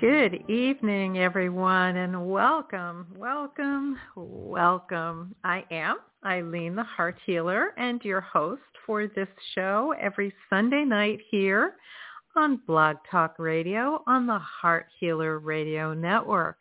Good evening, everyone, and welcome, welcome, welcome. I am Ilene, the Heart Healer, and your host for this show every Sunday night here on Blog Talk Radio on the Heart Healer Radio Network.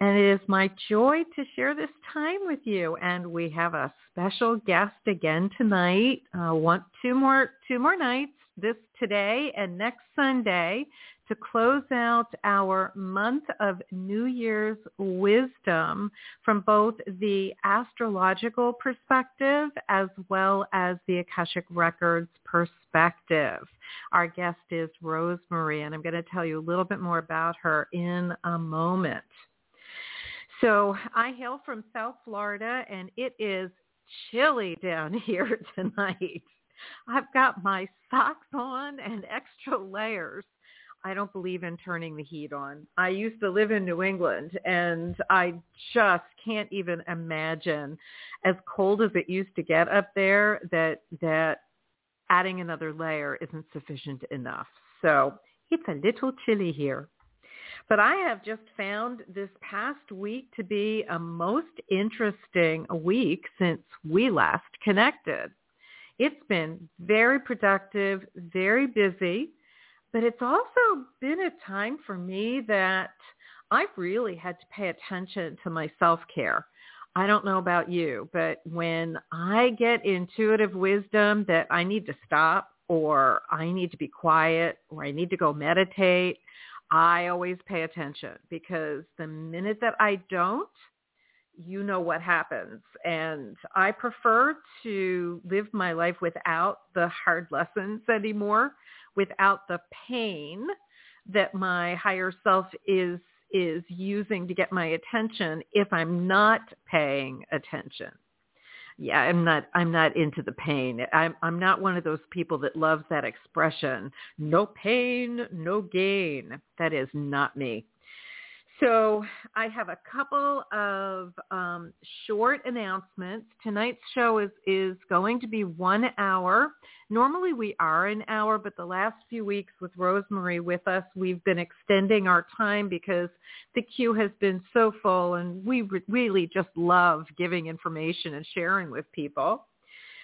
And it is my joy to share this time with you. And we have a special guest again tonight. Uh, one, two more, two more nights. This today and next Sunday to close out our month of New Year's wisdom from both the astrological perspective as well as the Akashic Records perspective. Our guest is Rose Marie, and I'm going to tell you a little bit more about her in a moment. So I hail from South Florida, and it is chilly down here tonight. I've got my socks on and extra layers I don't believe in turning the heat on. I used to live in New England and I just can't even imagine as cold as it used to get up there that that adding another layer isn't sufficient enough. So it's a little chilly here. But I have just found this past week to be a most interesting week since we last connected. It's been very productive, very busy but it's also been a time for me that I've really had to pay attention to my self-care. I don't know about you, but when I get intuitive wisdom that I need to stop or I need to be quiet or I need to go meditate, I always pay attention because the minute that I don't, you know what happens. And I prefer to live my life without the hard lessons anymore without the pain that my higher self is is using to get my attention if I'm not paying attention. Yeah, I'm not I'm not into the pain. I'm I'm not one of those people that loves that expression, no pain, no gain. That is not me. So I have a couple of um, short announcements. Tonight's show is, is going to be one hour. Normally we are an hour, but the last few weeks with Rose Marie with us, we've been extending our time because the queue has been so full and we re- really just love giving information and sharing with people.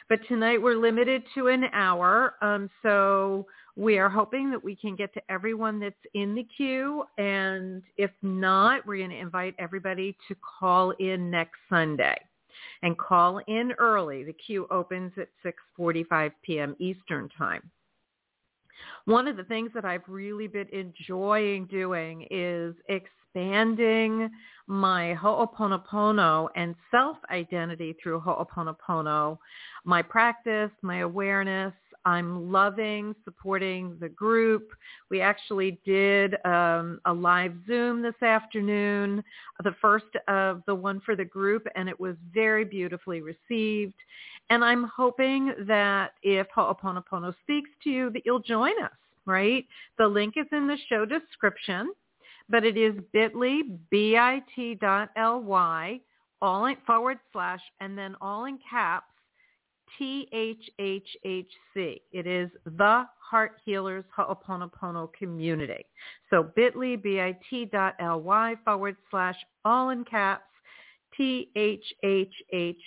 But tonight we're limited to an hour. Um, so we are hoping that we can get to everyone that's in the queue. And if not, we're going to invite everybody to call in next Sunday and call in early. The queue opens at 6.45 p.m. Eastern Time. One of the things that I've really been enjoying doing is expanding my Ho'oponopono and self-identity through Ho'oponopono, my practice, my awareness. I'm loving supporting the group. We actually did um, a live Zoom this afternoon, the first of the one for the group, and it was very beautifully received. And I'm hoping that if Ho'oponopono speaks to you, that you'll join us, right? The link is in the show description, but it is bit.ly, bit.ly, all in forward slash, and then all in caps, T-H-H-H-C. It is the Heart Healers Ho'oponopono Community. So bit.ly, bit.ly forward slash, all in caps, T-H-H-H-C.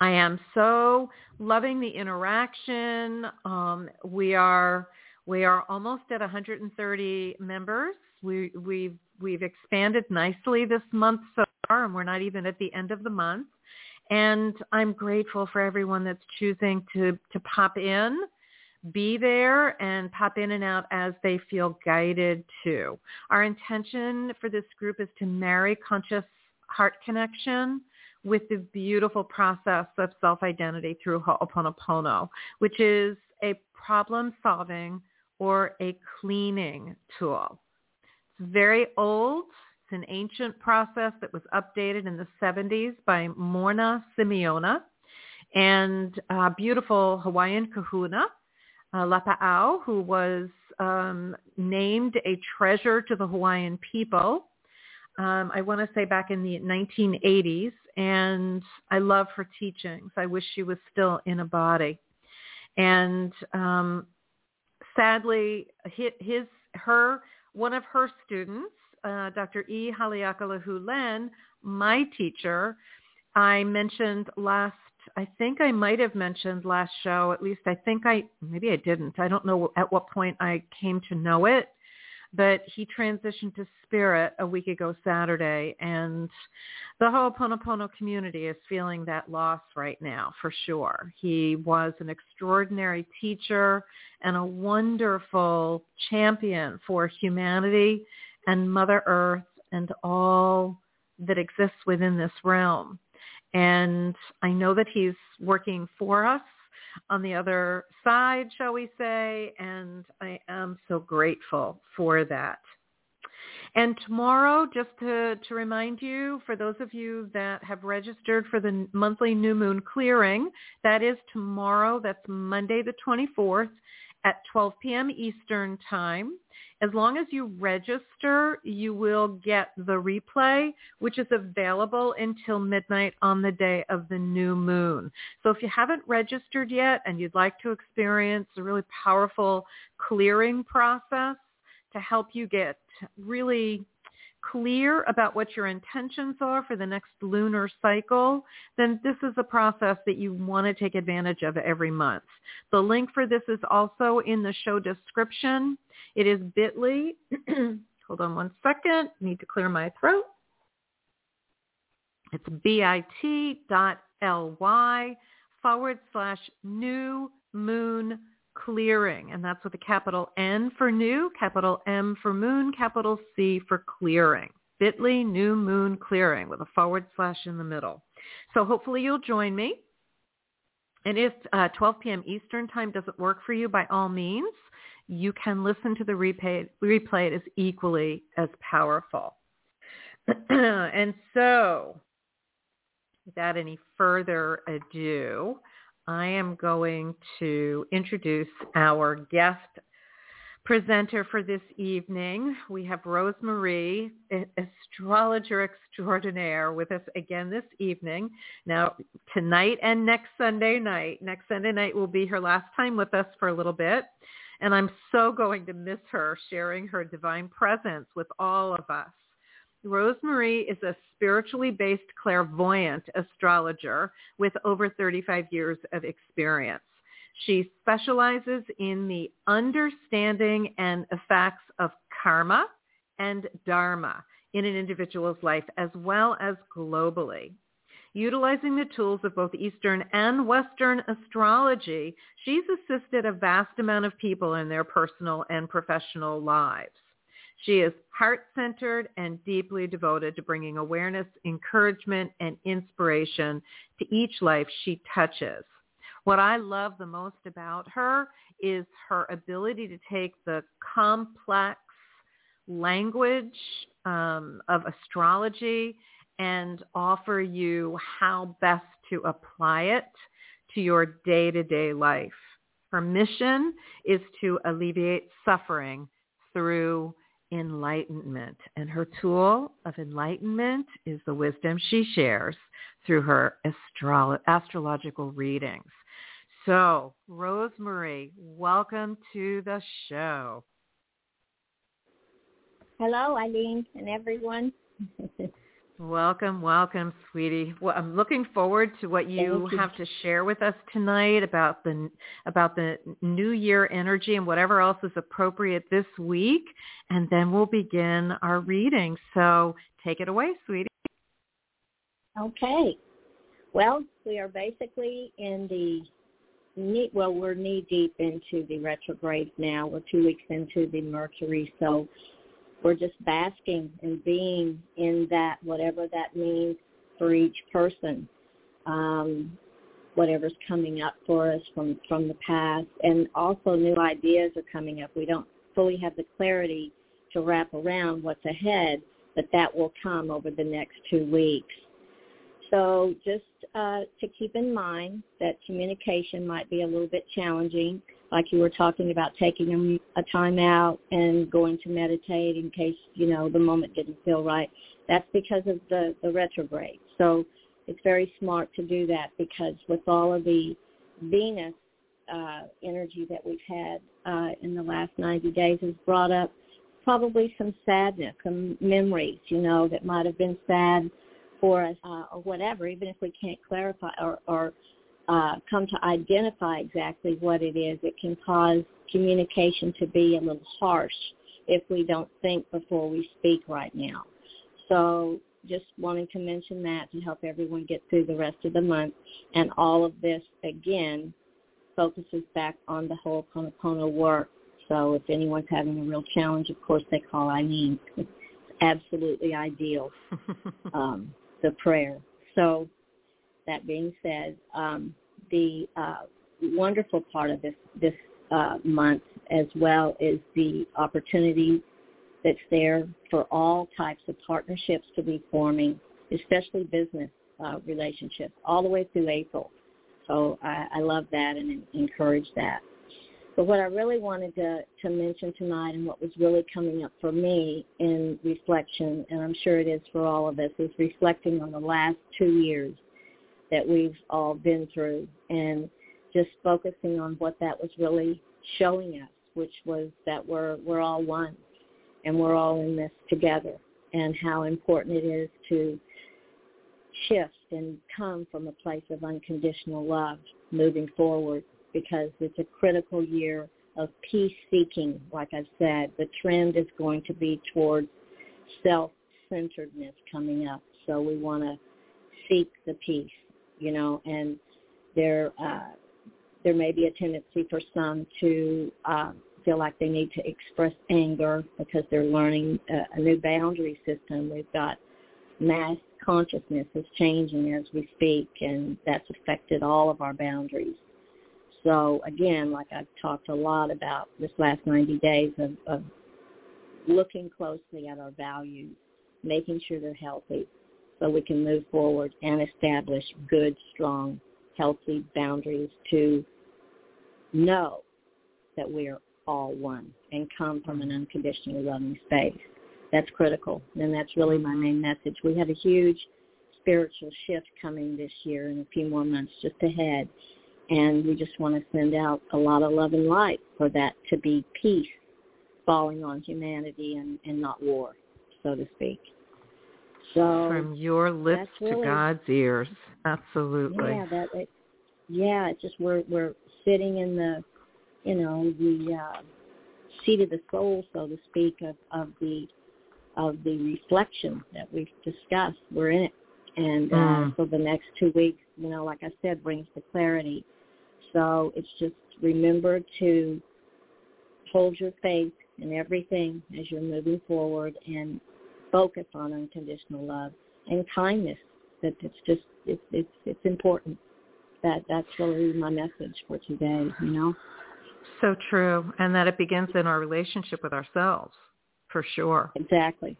I am so loving the interaction. Um, we are we are almost at 130 members. We, we've we've expanded nicely this month so far, and we're not even at the end of the month. And I'm grateful for everyone that's choosing to to pop in, be there, and pop in and out as they feel guided to. Our intention for this group is to marry conscious heart connection with the beautiful process of self-identity through Ho'oponopono, which is a problem-solving or a cleaning tool. It's very old. An ancient process that was updated in the 70s by Morrnah Simeona and beautiful Hawaiian kahuna, uh, Lapa'au, who was um, named a treasure to the Hawaiian people. Um, I want to say back in the 1980s, and I love her teachings. I wish she was still in a body. And um, sadly, his, her, one of her students, uh, Dr. E. Haleakala Len, my teacher, I mentioned last, I think I might have mentioned last show, at least I think I, maybe I didn't. I don't know at what point I came to know it but he transitioned to spirit a week ago Saturday and the Ho'oponopono community is feeling that loss right now for sure. He was an extraordinary teacher and a wonderful champion for humanity and Mother Earth and all that exists within this realm. And I know that he's working for us on the other side, shall we say, and I am so grateful for that. And tomorrow, just to, to remind you, for those of you that have registered for the monthly new moon clearing, that is tomorrow. That's Monday the 24th at 12 p.m. Eastern Time. As long as you register, you will get the replay, which is available until midnight on the day of the new moon. So if you haven't registered yet and you'd like to experience a really powerful clearing process to help you get really clear about what your intentions are for the next lunar cycle, then this is a process that you want to take advantage of every month. The link for this is also in the show description. It is bit.ly. Hold on one second. Need to clear my throat. It's bit.ly forward slash new moon clearing. And that's with a capital N for new, capital M for moon, capital C for clearing. Bitly new moon clearing with a forward slash in the middle. So hopefully you'll join me. And if uh, 12 p.m. Eastern time doesn't work for you, by all means, you can listen to the replay. Replay it is equally as powerful. and so, without any further ado, I am going to introduce our guest presenter for this evening. We have Rose Marie, astrologer extraordinaire, with us again this evening. Now, tonight and next Sunday night. Next Sunday night will be her last time with us for a little bit. And I'm so going to miss her sharing her divine presence with all of us. Rose Marie is a spiritually based clairvoyant astrologer with over 35 years of experience. She specializes in the understanding and effects of karma and dharma in an individual's life as well as globally. Utilizing the tools of both Eastern and Western astrology, she's assisted a vast amount of people in their personal and professional lives. She is heart-centered and deeply devoted to bringing awareness, encouragement, and inspiration to each life she touches. What I love the most about her is her ability to take the complex language um, of astrology and offer you how best to apply it to your day-to-day life. Her mission is to alleviate suffering through enlightenment. And her tool of enlightenment is the wisdom she shares through her astro- astrological readings. So, Rose Marie, welcome to the show. Hello, Ilene and everyone. welcome, welcome, sweetie. Well, I'm looking forward to what you, you, have to share with us tonight about the about the New Year energy and whatever else is appropriate this week, and then we'll begin our reading. So, take it away, sweetie. Okay. Well, we are basically in the knee, well, we're knee deep into the retrograde now. We're two weeks into the Mercury, so we're just basking and being in that, whatever that means for each person. Um, whatever's coming up for us from from the past, and also new ideas are coming up. We don't fully have the clarity to wrap around what's ahead, but that will come over the next two weeks. So just uh, to keep in mind that communication might be a little bit challenging, like you were talking about taking a time out and going to meditate in case, you know, the moment didn't feel right. That's because of the, the retrograde. So it's very smart to do that because with all of the Venus uh, energy that we've had uh, in the last 90 days has brought up probably some sadness, some memories, you know, that might have been sad for us uh, or whatever, even if we can't clarify or, or uh, come to identify exactly what it is, it can cause communication to be a little harsh if we don't think before we speak right now. So just wanting to mention that to help everyone get through the rest of the month. And all of this, again, focuses back on the whole Ho'oponopono work. So if anyone's having a real challenge, of course they call Ilene. It's absolutely ideal. um, the prayer. So that being said, um, the uh, wonderful part of this this uh, month as well is the opportunity that's there for all types of partnerships to be forming, especially business uh, relationships, all the way through April. So I, I love that and encourage that. But what I really wanted to, to mention tonight and what was really coming up for me in reflection, and I'm sure it is for all of us, is reflecting on the last two years that we've all been through and just focusing on what that was really showing us, which was that we're, we're all one and we're all in this together and how important it is to shift and come from a place of unconditional love moving forward because it's a critical year of peace seeking. Like I've said, the trend is going to be towards self-centeredness coming up. So we want to seek the peace, you know, and there uh, there may be a tendency for some to uh, feel like they need to express anger because they're learning a, a new boundary system. We've got mass consciousness is changing as we speak, and that's affected all of our boundaries. So again, like I've talked a lot about this last 90 days of, of looking closely at our values, making sure they're healthy so we can move forward and establish good, strong, healthy boundaries to know that we are all one and come from an unconditionally loving space. That's critical, and that's really my main message. We have a huge spiritual shift coming this year in a few more months just ahead, and we just want to send out a lot of love and light for that to be peace falling on humanity and, and not war, so to speak. So from your lips really, to God's ears, absolutely. Yeah, that it, yeah, it's just we're we're sitting in the, you know, the uh, seat of the soul, so to speak, of of the of the reflection that we've discussed. We're in it, and uh, mm. so the next two weeks, you know, like I said, brings the clarity so it's just remember to hold your faith in everything as you're moving forward and focus on unconditional love and kindness. That it's just it's it's it's important. that that's really my message for today. You know. So true, and that it begins in our relationship with ourselves, for sure. Exactly.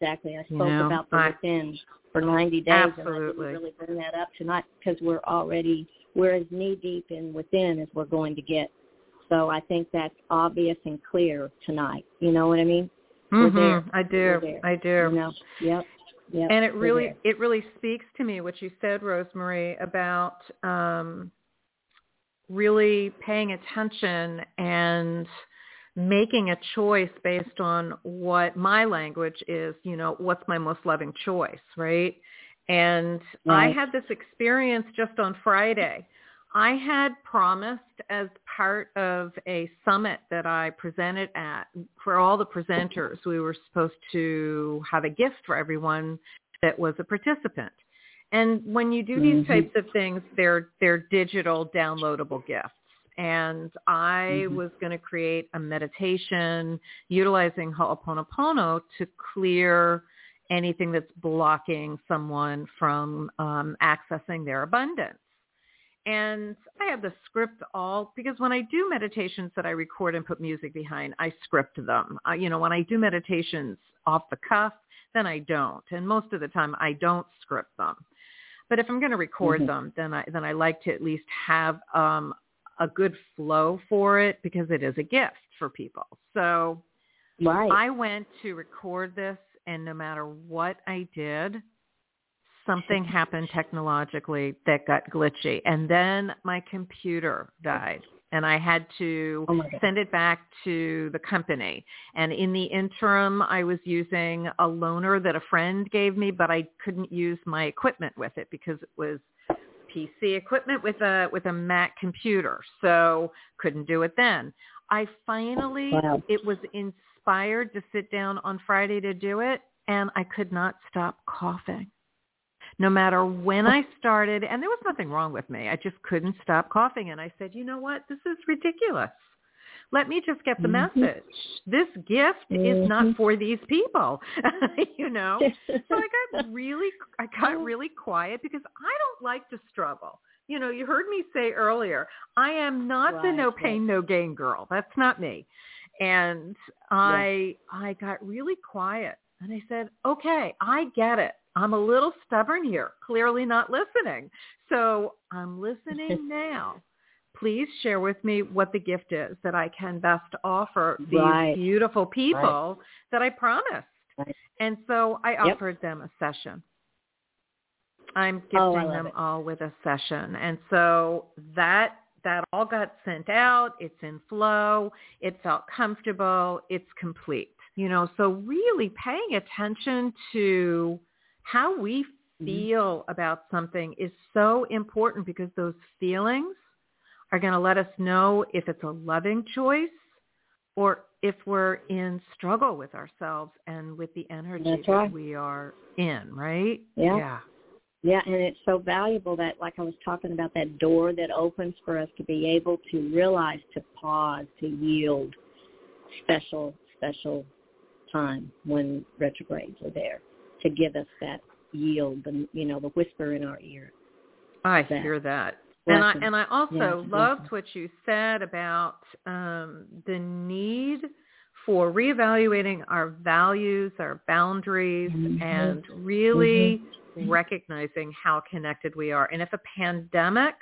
Exactly. I spoke You know, about the I- within for 90 days, Absolutely. and I didn't really bring that up tonight because we're already we're as knee deep in within as we're going to get. So I think that's obvious and clear tonight. You know what I mean? Mhm, there. I do. I do. You know? Yep. Yep. and it really it really speaks to me what you said rosemary about um really paying attention and making a choice based on what my language is you know what's my most loving choice right and i had this experience just on friday i had promised as part of a summit that i presented at for all the presenters we were supposed to have a gift for everyone that was a participant and when you do these Mhm. types of things they're they're digital downloadable gifts and I Mhm. was going to create a meditation utilizing Ho'oponopono to clear anything that's blocking someone from um, accessing their abundance. And I have the script all because when I do meditations that I record and put music behind, I script them. I, you know, when I do meditations off the cuff, then I don't. And most of the time I don't script them. But if I'm going to record Mhm. them, then I then I like to at least have um, a good flow for it because it is a gift for people. So right. I went to record this, and no matter what I did, something happened technologically that got glitchy. And then my computer died. And I had to Oh send it back to the company. And in the interim, I was using a loaner that a friend gave me, but I couldn't use my equipment with it because it was PC equipment with a with a Mac computer. So couldn't do it then. I finally Wow. it was inspired to sit down on Friday to do it and I could not stop coughing. No matter when I started and there was nothing wrong with me. I just couldn't stop coughing and I said, "You know what? This is ridiculous. Let me just get the Mhm. message. This gift is not Mhm. for these people." you know? so I got really I Oh. got really quiet because I don't like to struggle. You know, you heard me say earlier, I am not the Right, no right. pain no gain girl. That's not me. And I I got really quiet and I said, "Okay, I get it. I'm a little stubborn here, clearly not listening. So, I'm listening now. Please share with me what the gift is that I can best offer these Right. beautiful people that I promised." Right. And so I Yep. offered them a session. I'm oh, gifting Oh, them it. all with a session. And so that that all got sent out. It's in flow. It felt comfortable. It's complete. You know, so really paying attention to how we Mhm. feel about something is so important because those feelings are going to let us know if it's a loving choice or if we're in struggle with ourselves and with the energy That's that we are in, right? Yeah. Yeah. Yeah, and it's so valuable that, like I was talking about, that door that opens for us to be able to realize, to pause, to yield. Special, special time when retrogrades are there to give us that yield, the you know, the whisper in our ear. I that. hear that. And I and I also Yeah, loved what you said about um, the need for reevaluating our values, our boundaries, Mhm. and really recognizing how connected we are. And if a pandemic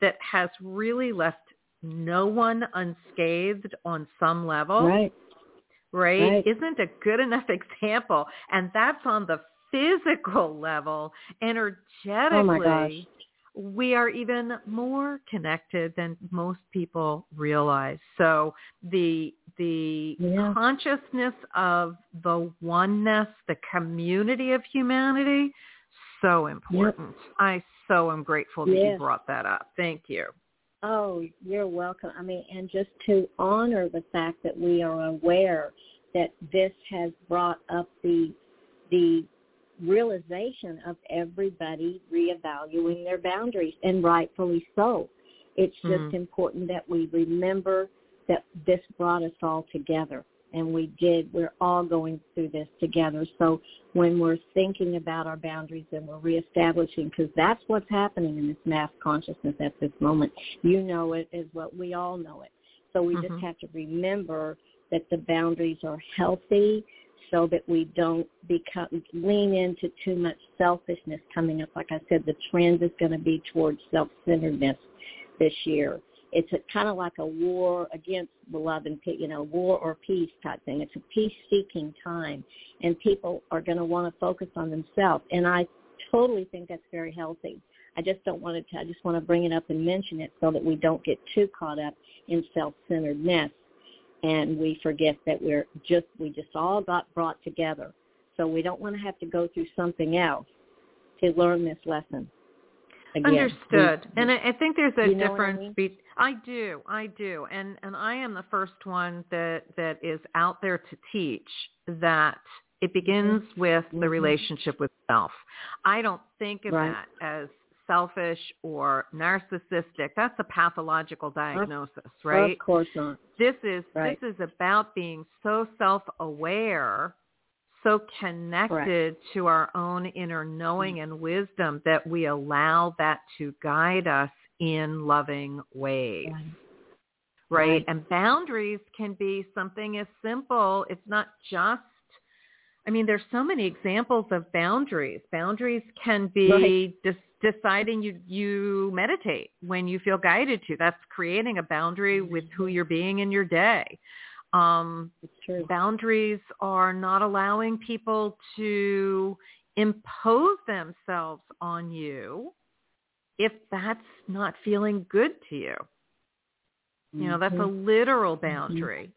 that has really left no one unscathed on some level, Right. Right, Right. isn't a good enough example. And that's on the physical level, energetically. Oh my gosh. We are even more connected than most people realize. So the the Yeah. consciousness of the oneness, the community of humanity, so important. I so am grateful that you brought that up. Thank you. Oh, you're welcome. I mean, and just to honor the fact that we are aware that this has brought up the the realization of everybody reevaluating their boundaries, and rightfully so. It's just Mhm. important that we remember that this brought us all together. And we did. We're all going through this together. So when we're thinking about our boundaries and we're reestablishing, because that's what's happening in this mass consciousness at this moment. You know it as well. We all know it. So we mm-hmm. just have to remember that the boundaries are healthy so that we don't become lean into too much selfishness coming up. Like I said, the trend is going to be towards self-centeredness this year it's kind of like a war against love and you know war or peace type thing. It's a peace seeking time, and people are going to want to focus on themselves. And I totally think that's very healthy. I just don't want to. I just want to bring it up and mention it so that we don't get too caught up in self-centeredness, and we forget that we're just we just all got brought together. So we don't want to have to go through something else to learn this lesson. Again, Understood. We, and I, think there's a you know difference. I, mean? be, I do, I do, and and I am the first one that that is out there to teach that it begins mm-hmm. with the mm-hmm. relationship with self. I don't think of right. that as selfish or narcissistic. That's a pathological diagnosis, right? Of course not. This is right. this is about being so self-aware so connected to our own inner knowing mm-hmm. and wisdom that we allow that to guide us in loving ways. Right. Right? right. And boundaries can be something as simple. It's not just I mean, there's so many examples of boundaries. Boundaries can be right. deciding you you meditate when you feel guided to. That's creating a boundary with who mm-hmm. you're being in your day. Um, boundaries are not allowing people to impose themselves on you if that's not feeling good to you. You know, that's a Mm-hmm. literal boundary.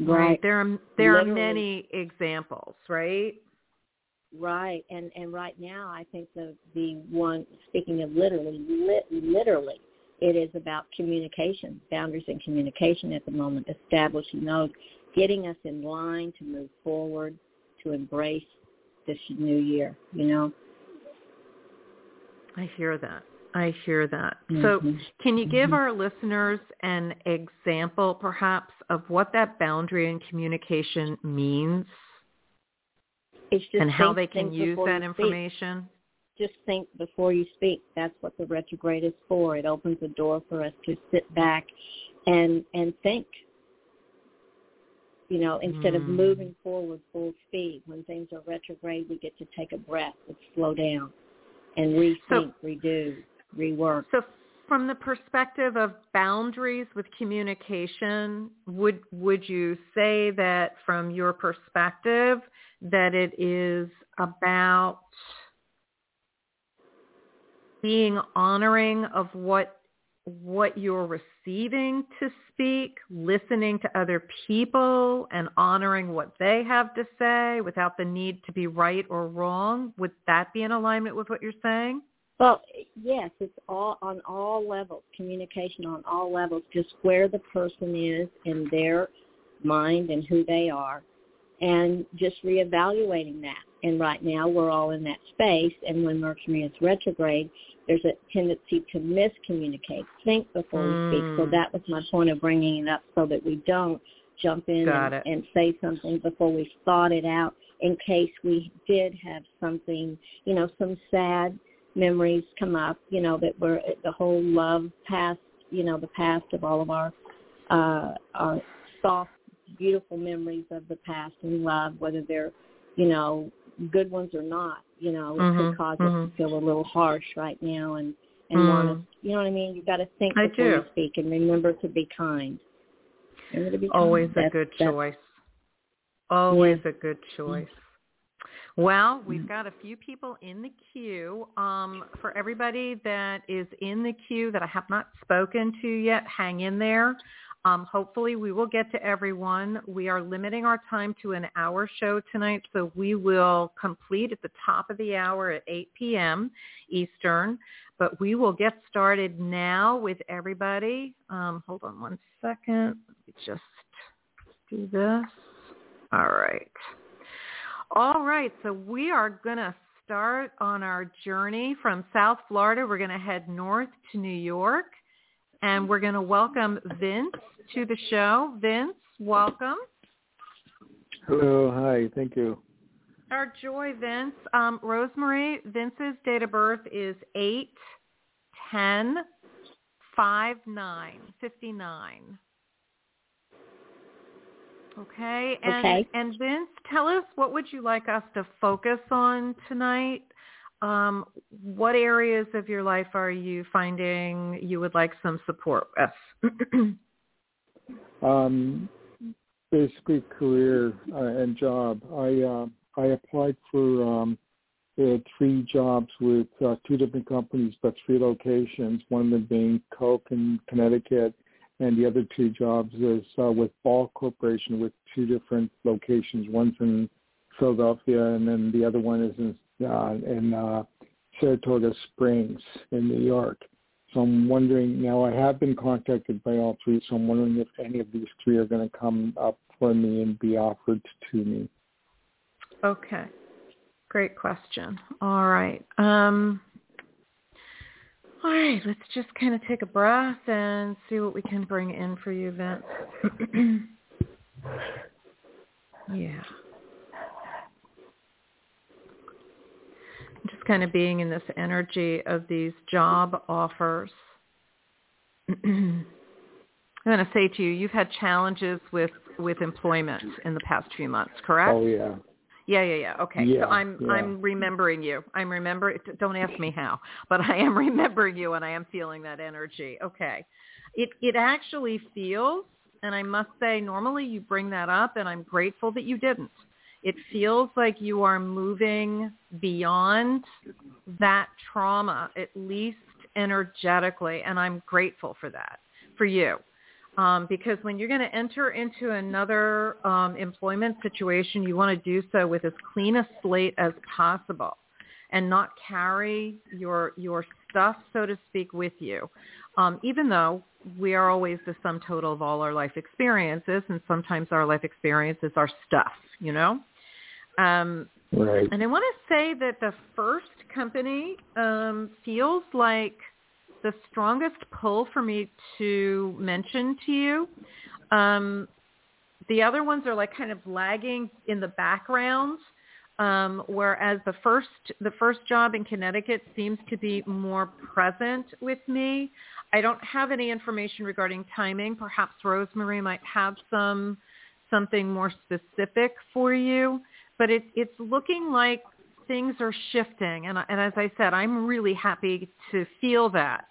Mm-hmm. Right. There are there Literally. are many examples, right? Right, and and right now I think the the one speaking of literally, lit, literally, it is about communication, boundaries and communication at the moment, establishing those, getting us in line to move forward, to embrace this new year, you know? I hear that. I hear that. Mm-hmm. So can you give mm-hmm. our listeners an example perhaps of what that boundary and communication means and how they can use that information? Speak just think before you speak. That's what the retrograde is for. It opens the door for us to sit back and and think. You know, instead mm. of moving forward full speed. When things are retrograde, we get to take a breath and slow down and rethink, so, redo, rework. So from the perspective of boundaries with communication, would would you say that from your perspective that it is about being honoring of what what you're receiving to speak, listening to other people and honoring what they have to say without the need to be right or wrong. Would that be in alignment with what you're saying? Well, yes, it's all on all levels, communication on all levels, just where the person is in their mind and who they are, and just reevaluating that and right now we're all in that space and when mercury is retrograde there's a tendency to miscommunicate think before mm. we speak so mm. that was my point of bringing it up so that we don't jump in and, and, say something before we've thought it out in case we did have something you know some sad memories come up you know that were the whole love past you know the past of all of our uh our soft beautiful memories of the past and love whether they're you know good ones or not. You know, it mm-hmm, could cause mm-hmm. us to feel a little harsh right now and and mm. want to, you know what I mean? You got to think I before do. you speak and remember to be kind. Remember to be Always kind. a good that's, choice. Always yeah. a good choice. Well, we've got a few people in the queue. Um, for everybody that is in the queue that I have not spoken to yet, hang in there. Um, hopefully we will get to everyone. We are limiting our time to an hour show tonight, so we will complete at the top of the hour at 8 p.m. Eastern. But we will get started now with everybody. Um, hold on one second. Let me just do this. All right. All right, so we are going to start on our journey from South Florida. We're going to head north to New York and we're going to welcome Vince to the show. Vince, welcome. Hello, hi, thank you. Our joy, Vince. Um, Rose Marie, Vince's date of birth is 8 10 5 9 59. Okay. And, okay. And Vince, tell us what would you like us to focus on tonight? Um, what areas of your life are you finding you would like some support with? um, basically, career uh, and job. I uh, I applied for um, uh, three jobs with uh, two different companies, but three locations. One of them being Coke in Connecticut, and the other two jobs is uh, with Ball Corporation with two different locations. One's in Philadelphia, and then the other one is in uh, in uh, Saratoga Springs in New York. So I'm wondering now. I have been contacted by all three, so I'm wondering if any of these three are going to come up for me and be offered to me. Okay, great question. All right. Um, all right, let's just kind of take a breath and see what we can bring in for you, Vince. yeah. Just kind of being in this energy of these job offers. I'm going to say to you, you've had challenges with with employment in the past few months, correct? Oh yeah. Yeah, yeah, yeah. Okay. Yeah, so I'm yeah. I'm remembering you. I'm remember don't ask me how, but I am remembering you and I am feeling that energy. Okay. It it actually feels and I must say normally you bring that up and I'm grateful that you didn't. It feels like you are moving beyond that trauma at least energetically and I'm grateful for that for you um, because when you're going to enter into another um, employment situation, you want to do so with as clean a slate as possible and not carry your your stuff, so to speak, with you. Um, even though we are always the sum total of all our life experiences, and sometimes our life experiences are stuff, you know. Um, right. And I want to say that the first company um, feels like – the strongest pull for me to mention to you. Um, the other ones are like kind of lagging in the background, um, whereas the first the first job in Connecticut seems to be more present with me. I don't have any information regarding timing. Perhaps Rose Marie might have some something more specific for you, but it, it's looking like things are shifting. And, and as I said, I'm really happy to feel that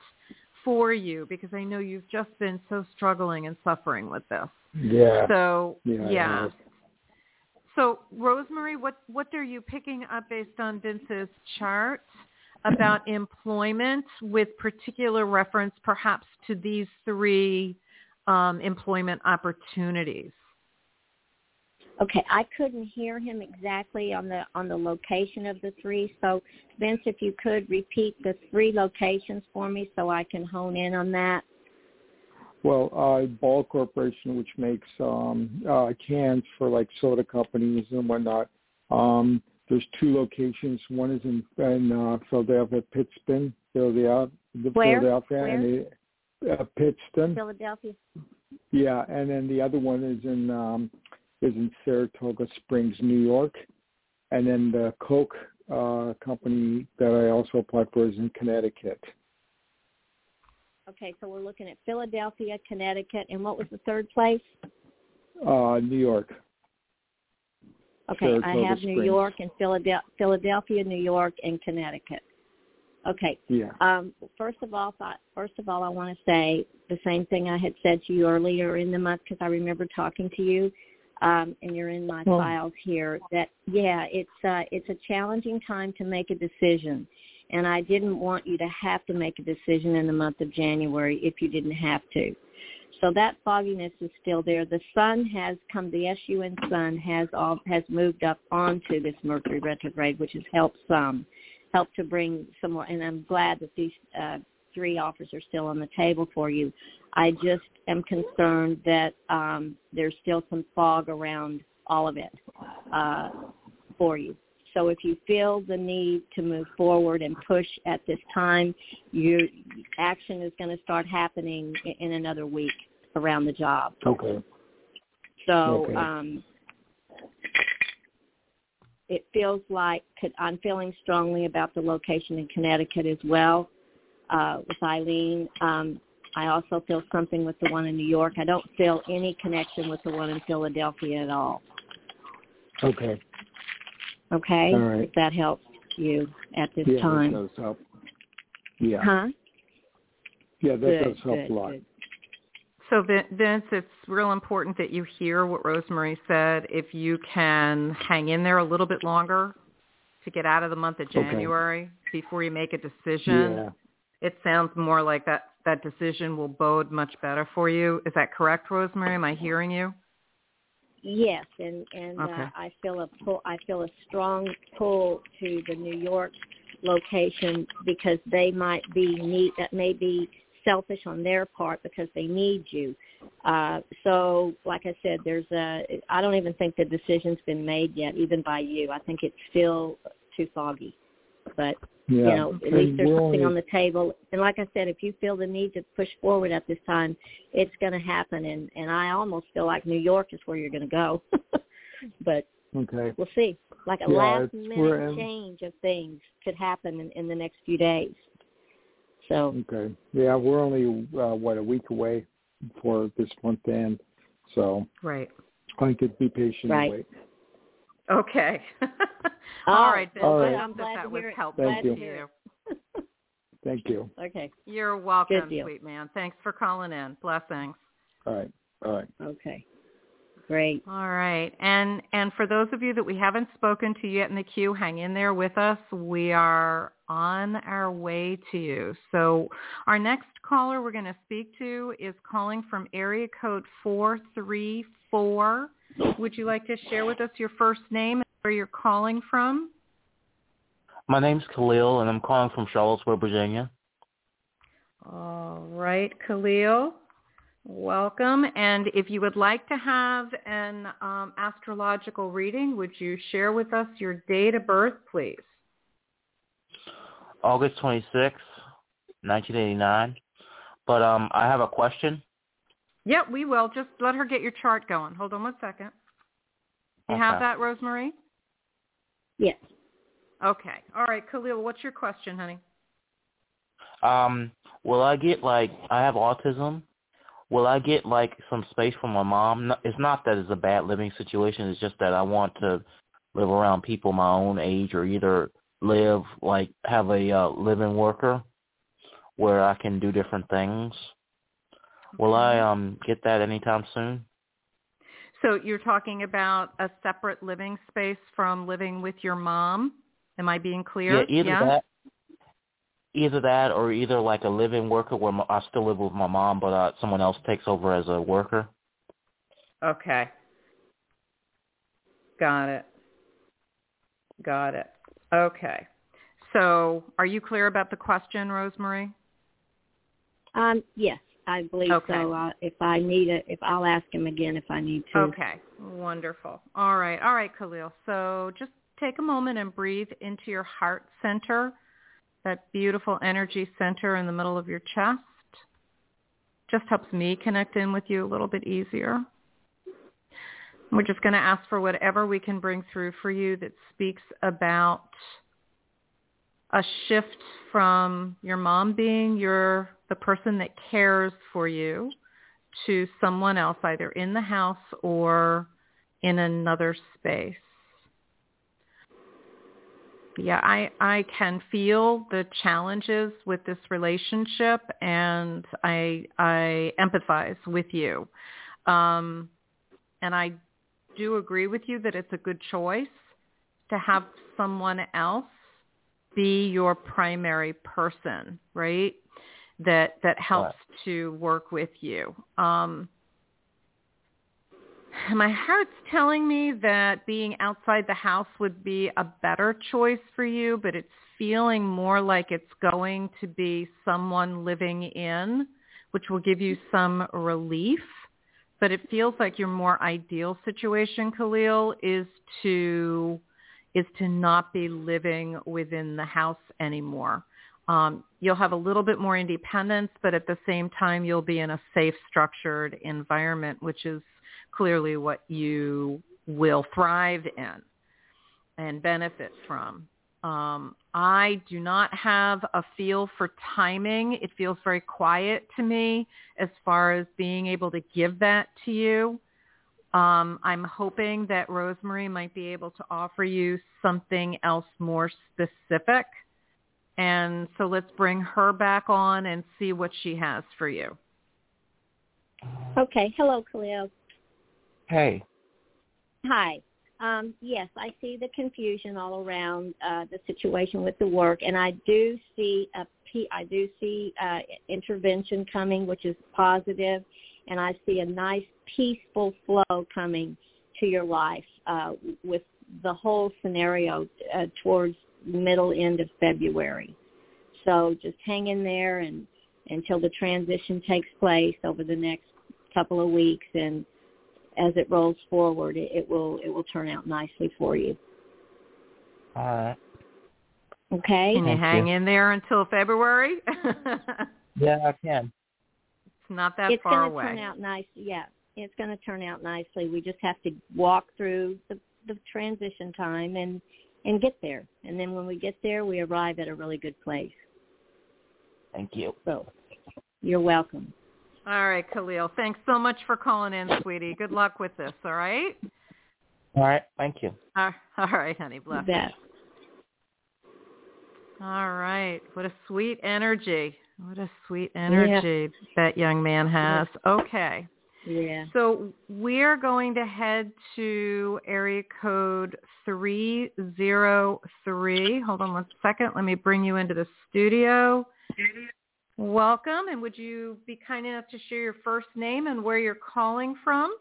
for you because I know you've just been so struggling and suffering with this. Yeah. So yeah. yeah. So Rose Marie, what what are you picking up based on Vince's chart about employment with particular reference perhaps to these three um, employment opportunities? Okay, I couldn't hear him exactly on the on the location of the three. So, Vince, if you could repeat the three locations for me, so I can hone in on that. Well, uh, Ball Corporation, which makes um, uh, cans for like soda companies and whatnot. Um, there's two locations. One is in, in uh, Philadelphia, Pittston, Philadelphia, Where? Philadelphia, Where? and the, uh, Pittston. Philadelphia. Yeah, and then the other one is in um, is in Saratoga Springs, New York, and then the Coke uh, company that I also applied for is in Connecticut. Okay, so we're looking at Philadelphia, Connecticut, and what was the third place? Uh, New York. Okay, I Saratoga have New Springs. York and Philadelphia, Philadelphia, New York, and Connecticut. Okay. Yeah. Um, first of all, thought, first of all, I want to say the same thing I had said to you earlier in the month because I remember talking to you, um, and you're in my Oh. files here. That yeah, it's uh, it's a challenging time to make a decision, and I didn't want you to have to make a decision in the month of January if you didn't have to. So that fogginess is still there. The sun has come. The SUN sun has all has moved up onto this Mercury retrograde, which has helped some, helped to bring some more. And I'm glad that these uh, three offers are still on the table for you. I just am concerned that um, there's still some fog around all of it uh, for you. So if you feel the need to move forward and push at this time, your action is going to start happening in, another week around the job. Okay. So Okay. um, it feels like I'm feeling strongly about the location in Connecticut as well uh, with Ilene. Um, I also feel something with the one in New York. I don't feel any connection with the one in Philadelphia at all. Okay. Okay. All right. If that helps you at this yeah, time. that does help. Yeah. Huh? Yeah, that good, does help good, a lot. Good. So Vince, it's real important that you hear what Rose Marie said. If you can hang in there a little bit longer to get out of the month of January okay. before you make a decision, yeah. it sounds more like that that decision will bode much better for you. Is that correct, Rose Marie? Am I hearing you? Yes, and and okay. uh, I feel a pull. I feel a strong pull to the New York location because they might be neat. That may be selfish on their part because they need you. Uh, so, like I said, there's a. I don't even think the decision's been made yet, even by you. I think it's still too foggy. But yeah. you know, at least there's something on the table. And like I said, if you feel the need to push forward at this time, it's going to happen. And and I almost feel like New York is where you're going to go. but okay, we'll see. Like a yeah, last minute in... change of things could happen in, in the next few days. So okay, yeah, we're only uh, what a week away for this month end, so right. I could be patient right. and wait. Okay. Oh, All right, Vince. All I right. hope I'm glad that to was helpful Thank you. you. Thank you. Okay. You're welcome, sweet man. Thanks for calling in. Blessings. All right. All right. Okay. Great. All right. And and for those of you that we haven't spoken to yet in the queue, hang in there with us. We are on our way to you. So our next caller we're going to speak to is calling from area code 434. Would you like to share with us your first name and where you're calling from? My name's Khalil, and I'm calling from Charlottesville, Virginia. All right, Khalil. Welcome. And if you would like to have an um, astrological reading, would you share with us your date of birth, please? August 26, 1989. But um, I have a question. Yeah, we will. Just let her get your chart going. Hold on one second. You Okay. have that, Rose Marie? Yes. Okay. All right, Khalil, what's your question, honey? Um, will I get like I have autism? Will I get like some space from my mom? No- It's not that it's a bad living situation. It's just that I want to live around people my own age, or either live like have a uh, living worker where I can do different things. Will I um get that anytime soon? So you're talking about a separate living space from living with your mom? Am I being clear? Yeah, either that, either that, or either like a living worker where my, I still live with my mom, but uh, someone else takes over as a worker. Okay. Got it. Got it. Okay. So are you clear about the question, Rose Marie? Um, yes, I believe Okay. so. Uh, if I need it, if I'll ask him again if I need to. Okay. Wonderful. All right. All right, Khalil. So just take a moment and breathe into your heart center, that beautiful energy center in the middle of your chest. Just helps me connect in with you a little bit easier. We're just going to ask for whatever we can bring through for you that speaks about a shift from your mom being your the person that cares for you to someone else either in the house or in another space. Yeah, I I can feel the challenges with this relationship and I I empathize with you. Um and I do agree with you that it's a good choice to have someone else be your primary person, right? That that helps to work with you. Um, my heart's telling me that being outside the house would be a better choice for you, but it's feeling more like it's going to be someone living in, which will give you some relief. But it feels like your more ideal situation, Khalil, is to is to not be living within the house anymore. Um, you'll have a little bit more independence, but at the same time, you'll be in a safe, structured environment, which is clearly what you will thrive in. and benefit from. Um, I do not have a feel for timing. It feels very quiet to me as far as being able to give that to you. Um, I'm hoping that Rose Marie might be able to offer you something else more specific. And so let's bring her back on and see what she has for you. Okay. Hello, Khalil. Hey. Hi. Um, yes, I see the confusion all around uh, the situation with the work, and I do see a I do see uh, intervention coming, which is positive, and I see a nice peaceful flow coming to your life uh, with the whole scenario uh, towards middle end of February. So just hang in there and until the transition takes place over the next couple of weeks and as it rolls forward, it, it will it will turn out nicely for you. All right. Okay. Can you Thank hang you. in there until February? Yeah, I can. it's not that it's far away. It's going to turn out nice. Yeah, it's going to turn out nicely. We just have to walk through the the transition time and and get there. And then when we get there, we arrive at a really good place. Thank you. So, you're welcome. All right, Khalil. Thanks so much for calling in, sweetie. Good luck with this, all right? All right. Thank you. All all right, honey. You Bless. bet. All right. What a sweet energy. What a sweet energy that young man has. Okay. Yeah. So we're going to head to area code 303. Hold on one second. Let me bring you into the studio. Welcome. And would you be kind enough to share your first name and where you're calling from?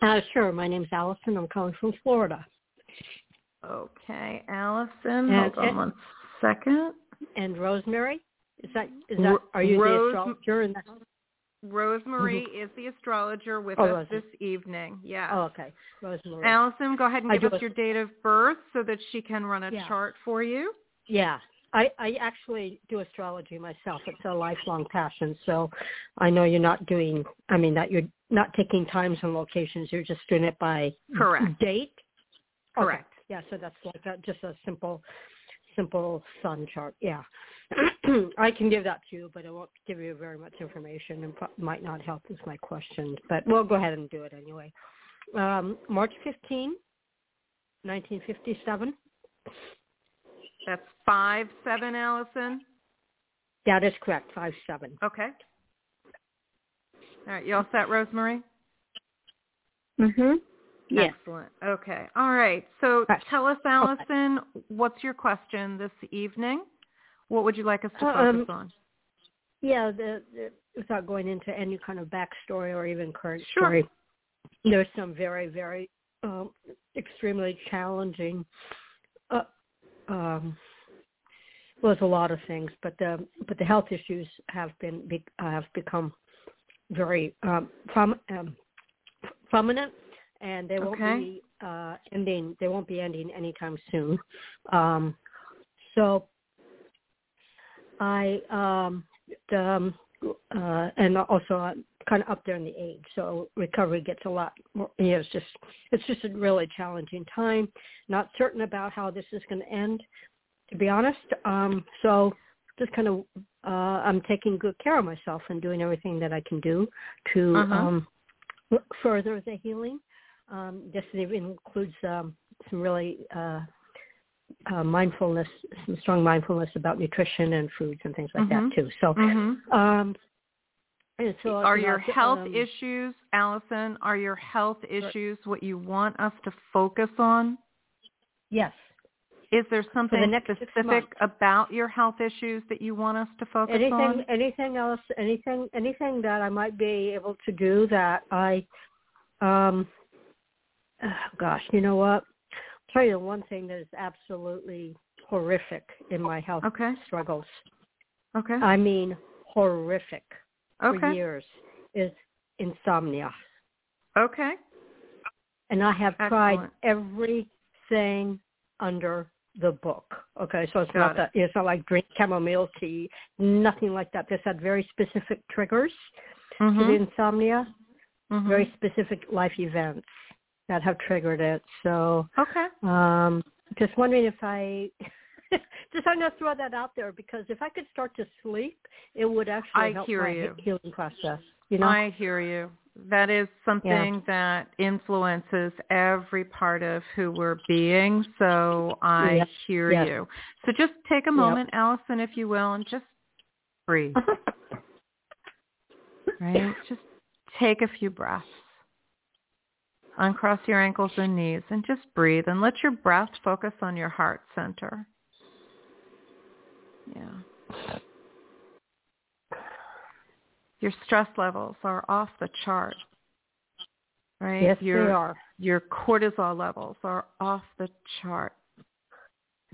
Uh, sure. My name's Allison. I'm calling from Florida. Okay, Allison. Hold on one second. And Rose Marie, is that is that are you Rose- the astrologer? In that? Rose Marie mm-hmm. is the astrologer with Oh, us Rose Marie. this evening. Yeah. Oh, okay. Rose Marie. Allison, go ahead and give us a- your date of birth so that she can run a Yeah. chart for you. Yeah. I, I actually do astrology myself. It's a lifelong passion. So I know you're not doing, I mean, that you're not taking times and locations. You're just doing it by Correct. date. Okay. Correct. Yeah. So that's like a, just a simple, simple sun chart. Yeah. I can give that to you, but it won't give you very much information and pro- might not help with my questions. But we'll go ahead and do it anyway. Um, March 15, 1957. That's five seven, Allison. That is correct. Five seven. Okay. All right, you all set, Rose Marie? Mhm. Yes. Excellent. Okay. All right. So Right. tell us, Allison, what's your question this evening? What would you like us to focus Um, on? Yeah, the, the without going into any kind of backstory or even current Sure. story, there's some very, very um, extremely challenging. Uh, um, well, there's a lot of things, but the but the health issues have been be, have become very um, prom, um, prominent, and they won't Okay. be uh, ending. They won't be ending anytime soon. Um, so I um, um uh and also I'm kind of up there in the age so recovery gets a lot more you know it's just it's just a really challenging time. Not certain about how this is going to end to be honest. Um so just kind of uh I'm taking good care of myself and doing everything that I can do to Uh-huh. um further the healing. Um this even includes um some really uh uh, mindfulness, some strong mindfulness about nutrition and foods and things like Mhm. that too. So, Mm-hmm. um, so Are you know, your health um, issues, Allison, are your health issues what you want us to focus on? Yes. Is there something six specific about your health issues that you want us to focus Anything, on? anything else, anything, anything that I might be able to do that I, um, oh, gosh, you know what? Tell you one thing that is absolutely horrific in my health Okay. struggles. Okay. I mean, horrific for years is insomnia. Okay. and I have tried everything under the book. Okay, so it's Got not it. that it's not like drink chamomile tea, nothing like that. This had very specific triggers to the Mhm. insomnia, Mhm. very specific life events, that have triggered it. So okay, um, just wondering if I just I'm gonna throw that out there because if I could start to sleep, it would actually I help hear my you. healing process. You know, I hear you. That is something Yeah. that influences every part of who we're being. So I Yes, hear yes. you. So just take a moment, Allison, if you will, and just breathe. right? Just take a few breaths. Uncross your ankles and knees and just breathe and let your breath focus on your heart center. Yeah. Your stress levels are off the chart. Right? yes, your they are. your cortisol levels are off the chart.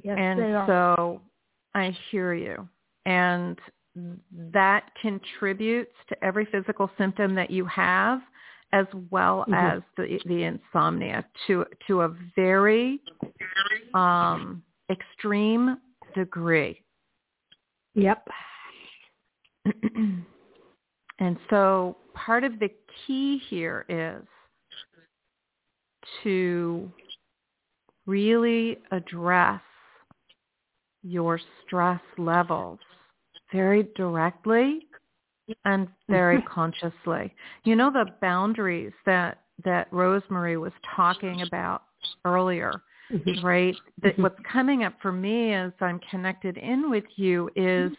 Yes, and they are. so I hear you. And that contributes to every physical symptom that you have as well Mhm. as the the insomnia to to a very um extreme degree. Yep. and so part of the key here is to really address your stress levels very directly and very consciously. You know the boundaries that that Rosemary was talking about earlier, Mhm. right? That Mhm. what's coming up for me as I'm connected in with you is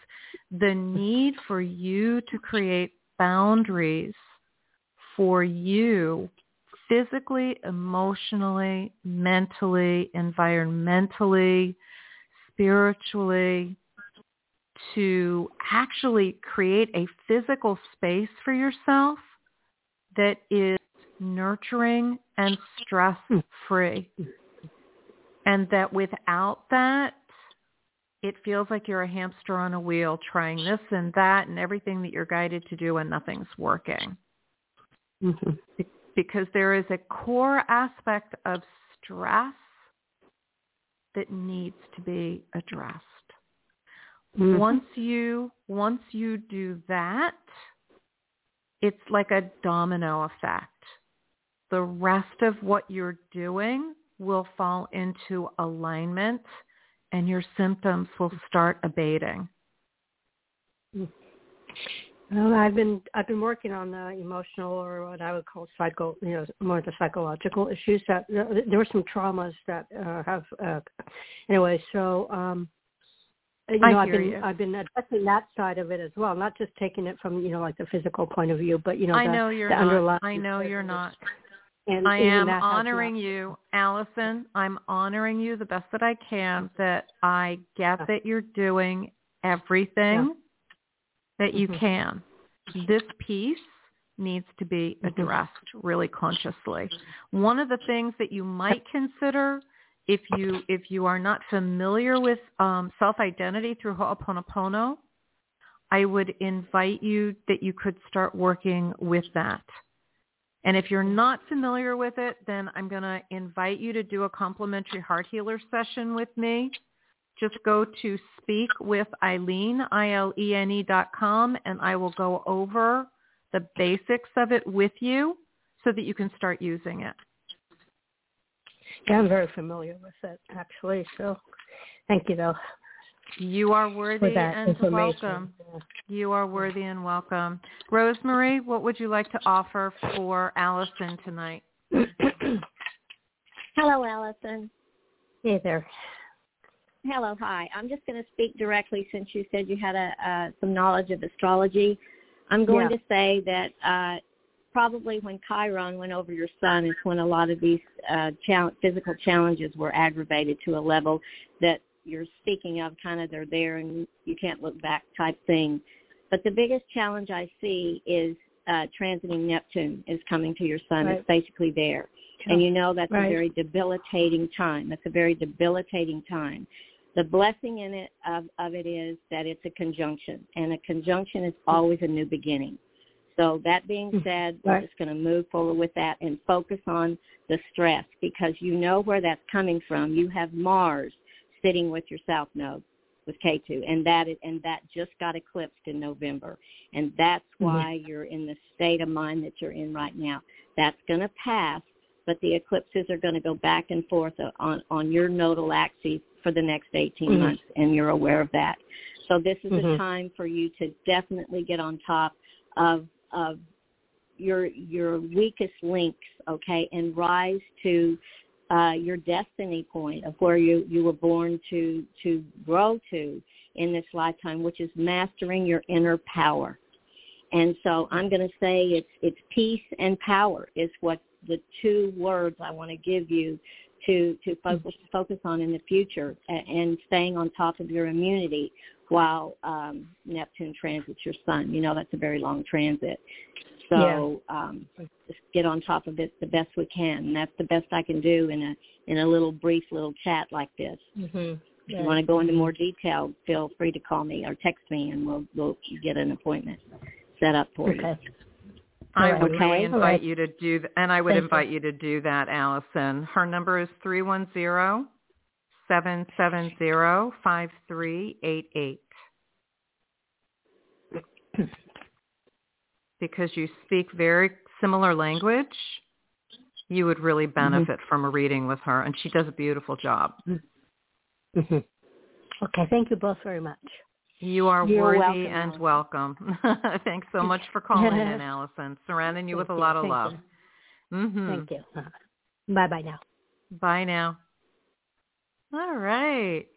the need for you to create boundaries for you physically, emotionally, mentally, environmentally, spiritually, to actually create a physical space for yourself that is nurturing and stress free. And that without that, it feels like you're a hamster on a wheel trying this and that and everything that you're guided to do and nothing's working Mhm. because there is a core aspect of stress that needs to be addressed. Mhm. Once you once you do that, it's like a domino effect. The rest of what you're doing will fall into alignment and your symptoms will start abating. Well, I've been I've been working on the emotional or what I would call psycho, you know, more the psychological issues. That there were some traumas that uh, have uh, anyway. So um, you I know, I've been you. I've been addressing that side of it as well, not just taking it from you know like the physical point of view, but you know I the, know you're the not. underlying. I know you're not. And I am honoring you, Allison. I'm honoring you the best that I can. That I get Yeah. that you're doing everything that you Mhm. can. This piece needs to be Mhm. addressed really consciously. One of the things that you might consider if you if you are not familiar with um, self identity through Ho'oponopono, I would invite you that you could start working with that. And if you're not familiar with it, then I'm going to invite you to do a complimentary heart healer session with me. Just go to speak with Ilene, I-L-E-N-E dot com, and I will go over the basics of it with you so that you can start using it. Yeah, I'm very familiar with it actually. So, thank you though You are worthy that and information. welcome. You are worthy and welcome. Rose Marie, what would you like to offer for Allison tonight? Hello, Allison. hey there. Hello, hi. I'm just going to speak directly since you said you had a, uh, some knowledge of astrology. I'm going Yeah. to say that uh, probably when Chiron went over your sun is when a lot of these uh, chal- physical challenges were aggravated to a level that you're speaking of, kind of they're there and you can't look back type thing. But the biggest challenge I see is uh, transiting Neptune is coming to your sun. Right. It's basically there. And you know that's Right. a very debilitating time. That's a very debilitating time. The blessing in it of, of it is that it's a conjunction, and a conjunction is always a new beginning. So that being Mm. said, we're just going to move forward with that and focus on the stress because you know where that's coming from. You have Mars sitting with your South Node with K2, and that is, and that just got eclipsed in November, and that's Mhm. why you're in the state of mind that you're in right now. That's going to pass, but the eclipses are going to go back and forth on on your nodal axis for the next 18 mm-hmm. months, and you're aware of that. So this is mm-hmm. a time for you to definitely get on top of of your your weakest links, okay, and rise to uh, your destiny point of where you you were born to to grow to in this lifetime, which is mastering your inner power. And so I'm going to say it's it's peace and power is what the two words I want to give you to to focus focus on in the future and, and staying on top of your immunity while um, Neptune transits your sun. You know that's a very long transit. So yeah. um, just get on top of it the best we can. And that's the best I can do in a in a little brief little chat like this. Mm-hmm. If you want to go into more detail, feel free to call me or text me, and we'll we'll get an appointment set up for okay. you. I would okay. really invite you to do, th- and I would Thank invite you. you to do that, Allison. Her number is three one zero seven seven zero five three eight eight. Because you speak very similar language, you would really mm-hmm. benefit mm-hmm. from a reading with her, and she does a beautiful job. Mm-hmm. Okay, thank you both very much. You are You're worthy welcome, and welcome. Thanks so much for calling in, Allison. Surrounding you with a lot of Thank love. You. Mm-hmm. Thank you. Bye bye now. Bye now. All right.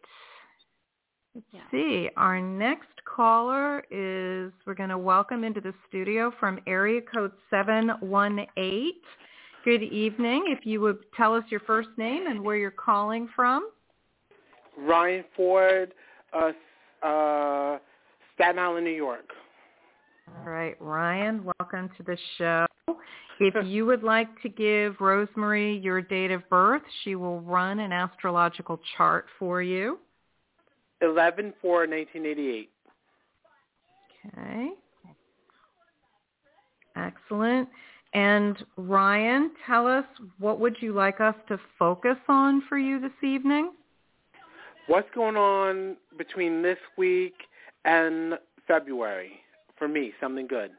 Let's yeah. see. Our next caller is we're going to welcome into the studio from area code 718. Good evening. If you would tell us your first name and where you're calling from. Ryan Ford, uh, uh, Staten Island, New York. All right, Ryan, welcome to the show. If you would like to give Rose Marie your date of birth, she will run an astrological chart for you. 11 4 1988. Okay. Excellent. And Ryan, tell us what would you like us to focus on for you this evening? What's going on between this week and February for me? Something good.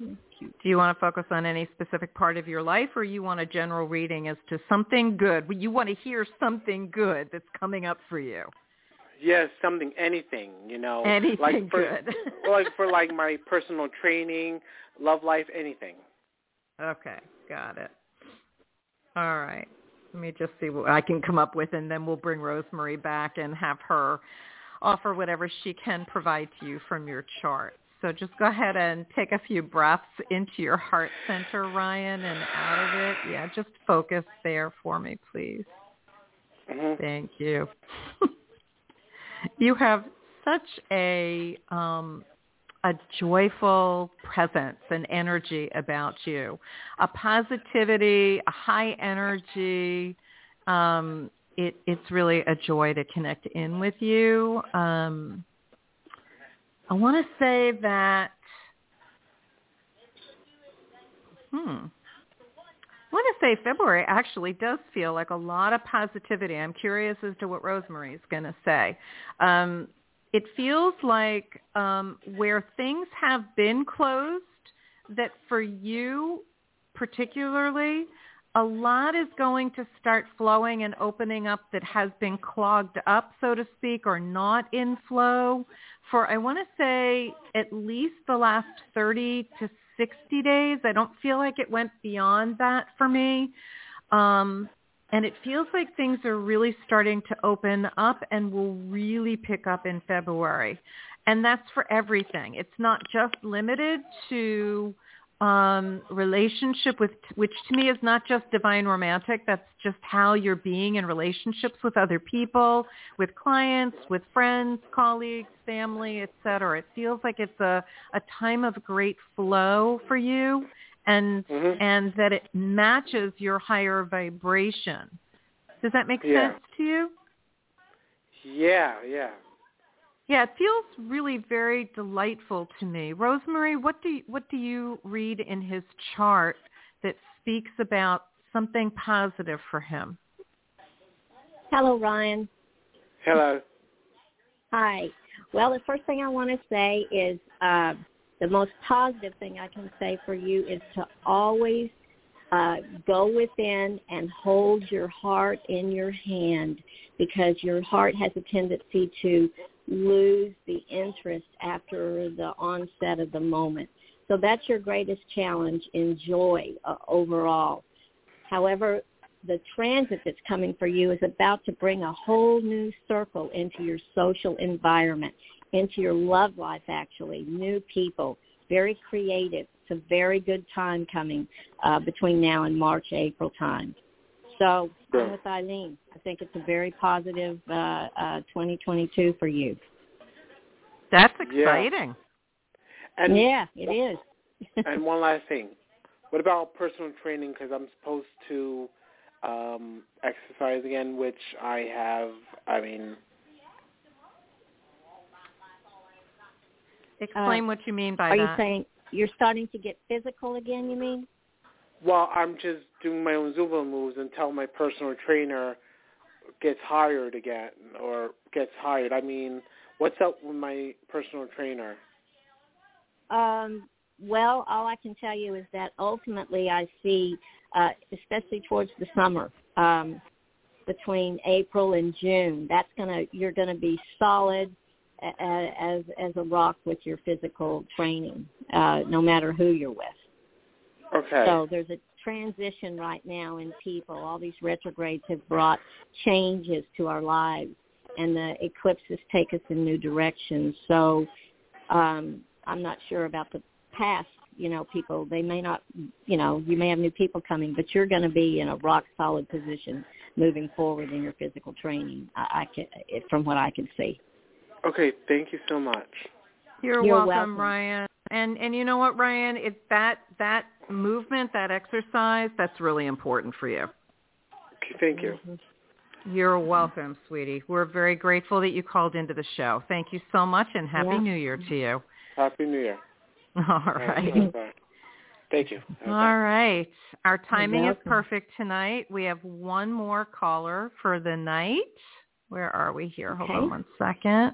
Do you want to focus on any specific part of your life or you want a general reading as to something good? You want to hear something good that's coming up for you? Yes, something, anything, you know. Anything like for, good. like for like my personal training, love life, anything. Okay, got it. All right. Let me just see what I can come up with, and then we'll bring Rose Marie back and have her offer whatever she can provide to you from your chart. So just go ahead and take a few breaths into your heart center, Ryan, and out of it. Yeah, just focus there for me, please. Mm-hmm. Thank you. you have such a um, a joyful presence and energy about you, a positivity, a high energy. Um, it, it's really a joy to connect in with you. Um, I want to say that, hmm, I want to say February actually does feel like a lot of positivity. I'm curious as to what Rose Marie is going to say. Um, it feels like um, where things have been closed, that for you particularly, a lot is going to start flowing and opening up that has been clogged up, so to speak, or not in flow for, I want to say, at least the last 30 to 60 days. I don't feel like it went beyond that for me. Um, and it feels like things are really starting to open up and will really pick up in February. And that's for everything. It's not just limited to um, relationship with, which to me is not just divine romantic. That's just how you're being in relationships with other people, with clients, with friends, colleagues, family, etc. It feels like it's a, a time of great flow for you and mm-hmm. and that it matches your higher vibration. Does that make yeah. sense to you? Yeah, yeah. Yeah, it feels really very delightful to me. Rose Marie, what do you, what do you read in his chart that speaks about something positive for him? Hello, Ryan. Hello. Hi. Well, the first thing I want to say is uh, the most positive thing I can say for you is to always uh, go within and hold your heart in your hand because your heart has a tendency to lose the interest after the onset of the moment. So that's your greatest challenge in joy uh, overall. However, the transit that's coming for you is about to bring a whole new circle into your social environment, into your love life actually, new people, very creative. It's a very good time coming uh, between now and March, April time. So I'm with Ilene. I think it's a very positive uh, uh, 2022 for you. That's exciting. Yeah, and, yeah it is. and one last thing. What about personal training? Because I'm supposed to um, exercise again, which I have. I mean, explain uh, what you mean by are that. Are you saying you're starting to get physical again? You mean? Well, I'm just doing my own Zumba moves until my personal trainer gets hired again or gets hired. I mean, what's up with my personal trainer? Um, well, all I can tell you is that ultimately I see, uh, especially towards the summer, um, between April and June, that's gonna you're gonna be solid as as a rock with your physical training, uh, no matter who you're with. Okay. So there's a transition right now in people. All these retrogrades have brought changes to our lives, and the eclipses take us in new directions. So um, I'm not sure about the past, you know, people. They may not, you know, you may have new people coming, but you're going to be in a rock solid position moving forward in your physical training. I, I can, from what I can see. Okay, thank you so much. You're, You're welcome, welcome, Ryan. And and you know what, Ryan? It's that that movement, that exercise, that's really important for you. Okay, thank you. Mm-hmm. You're welcome, sweetie. We're very grateful that you called into the show. Thank you so much, and happy yeah. New Year to you. Happy New Year. All right. Thank you. All right. Our timing is perfect tonight. We have one more caller for the night. Where are we here? Hold on one second.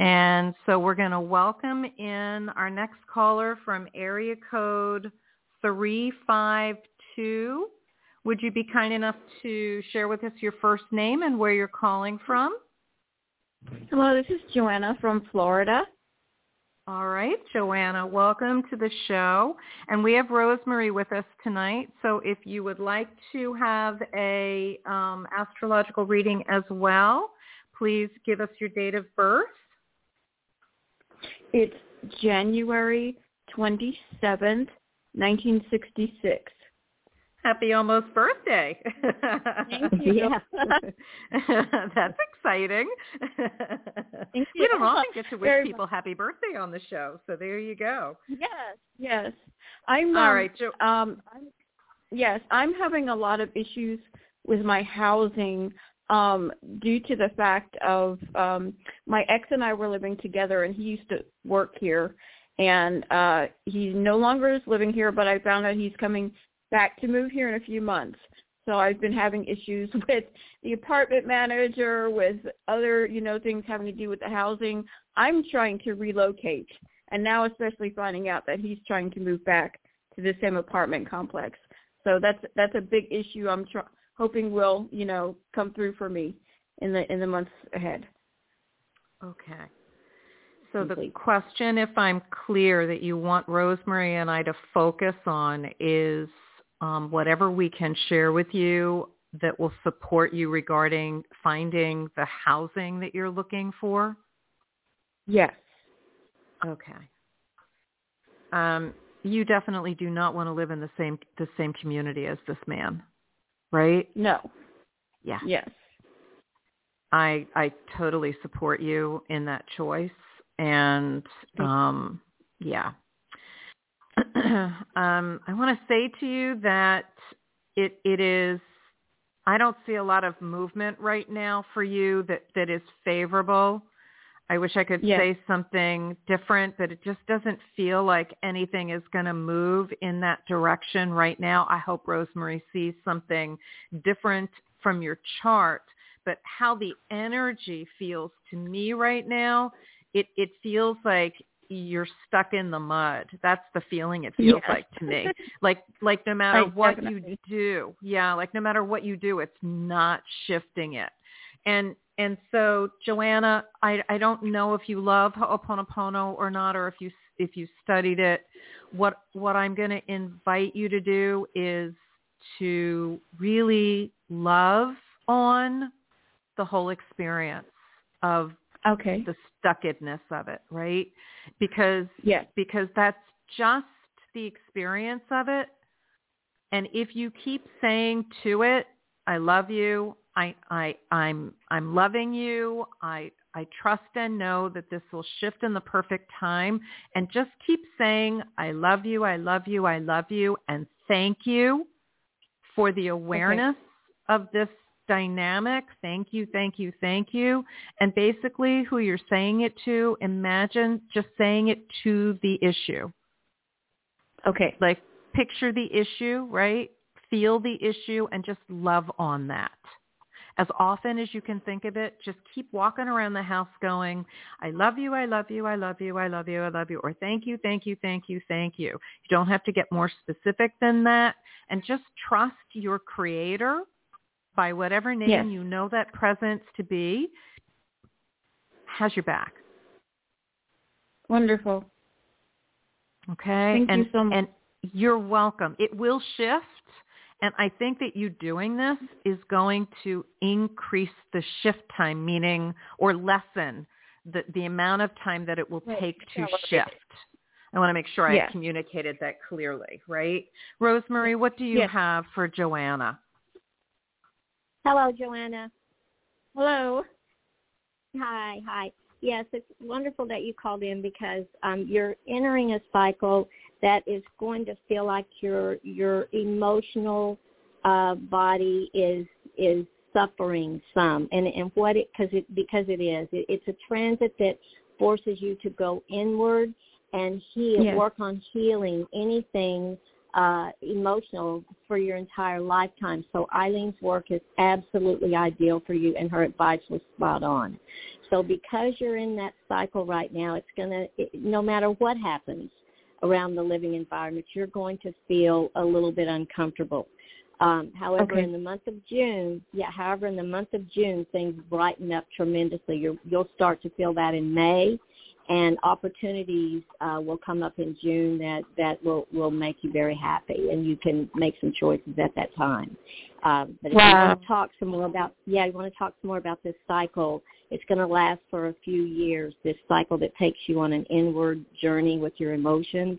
And so we're going to welcome in our next caller from area code 352. Would you be kind enough to share with us your first name and where you're calling from? Hello, this is Joanna from Florida. All right, Joanna, welcome to the show. And we have Rose Marie with us tonight. So if you would like to have a um, astrological reading as well, please give us your date of birth. It's January 27th, 1966. Happy almost birthday. Thank you. That's exciting. Thank We don't often get to wish Very people happy birthday on the show, so there you go. Yes, yes. I'm All um, right, Jo- um I'm, yes, I'm having a lot of issues with my housing um due to the fact of um my ex and I were living together and he used to work here and uh he no longer is living here but I found out he's coming back to move here in a few months. So I've been having issues with the apartment manager, with other, you know, things having to do with the housing. I'm trying to relocate and now especially finding out that he's trying to move back to the same apartment complex. So that's that's a big issue I'm tr- hoping will, you know, come through for me in the in the months ahead. Okay. So the question, if I'm clear, that you want Rose Marie and I to focus on is um, whatever we can share with you that will support you regarding finding the housing that you're looking for. Yes. Okay. Um, you definitely do not want to live in the same the same community as this man, right? No. Yeah. Yes. I I totally support you in that choice and um yeah. um I want to say to you that it it is I don't see a lot of movement right now for you that that is favorable. I wish I could Yes. say something different, but it just doesn't feel like anything is going to move in that direction right now. I hope Rose Marie sees something different from your chart, but how the energy feels to me right now, it it feels like you're stuck in the mud. That's the feeling it feels Yes. like to me. Like like no matter Right, what definitely. you do, yeah, like no matter what you do, it's not shifting it. And and so Joanna, I I don't know if you love Ho'oponopono or not, or if you if you studied it. What what I'm going to invite you to do is to really love on the whole experience of Okay. the stuckedness of it, right? Because Yes. because that's just the experience of it. And if you keep saying to it, I love you, I I I'm I'm loving you, I I trust and know that this will shift in the perfect time and just keep saying I love you, I love you, I love you and thank you for the awareness of this dynamic. Thank you, thank you, thank you. And basically who you're saying it to, imagine just saying it to the issue. Okay. Like picture the issue, right? Feel the issue and just love on that. As often as you can think of it, just keep walking around the house going, I love you, I love you, I love you, I love you, I love you, or thank you, thank you, thank you, thank you. You don't have to get more specific than that. And just trust your creator by whatever name Yes. you know that presence to be has your back. Wonderful. Okay. Thank you so much. And you're welcome. It will shift. And I think that you doing this is going to increase the shift time, meaning or lessen the, the amount of time that it will take to shift. I want to make sure I Yes. communicated that clearly, right? Rose Marie, what do you Yes. have for Joanna? Hello, Joanna. Hello. Hi, hi. Yes, it's wonderful that you called in because um, you're entering a cycle that is going to feel like your your emotional uh, body is is suffering some, and and what it because it because it is it, it's a transit that forces you to go inward and heal, Yes. work on healing anything uh, emotional for your entire lifetime. So Ilene's work is absolutely ideal for you, and her advice was spot on. So because you're in that cycle right now, it's going to, no matter what happens around the living environment, you're going to feel a little bit uncomfortable. Um, however, Okay. in the month of June, yeah, however, in the month of June, things brighten up tremendously. You're, you'll start to feel that in May, and opportunities uh, will come up in June that, that will, will make you very happy, and you can make some choices at that time. Um, but if you want to talk some more about, yeah, you want to talk some more about this cycle, it's going to last for a few years, this cycle that takes you on an inward journey with your emotions.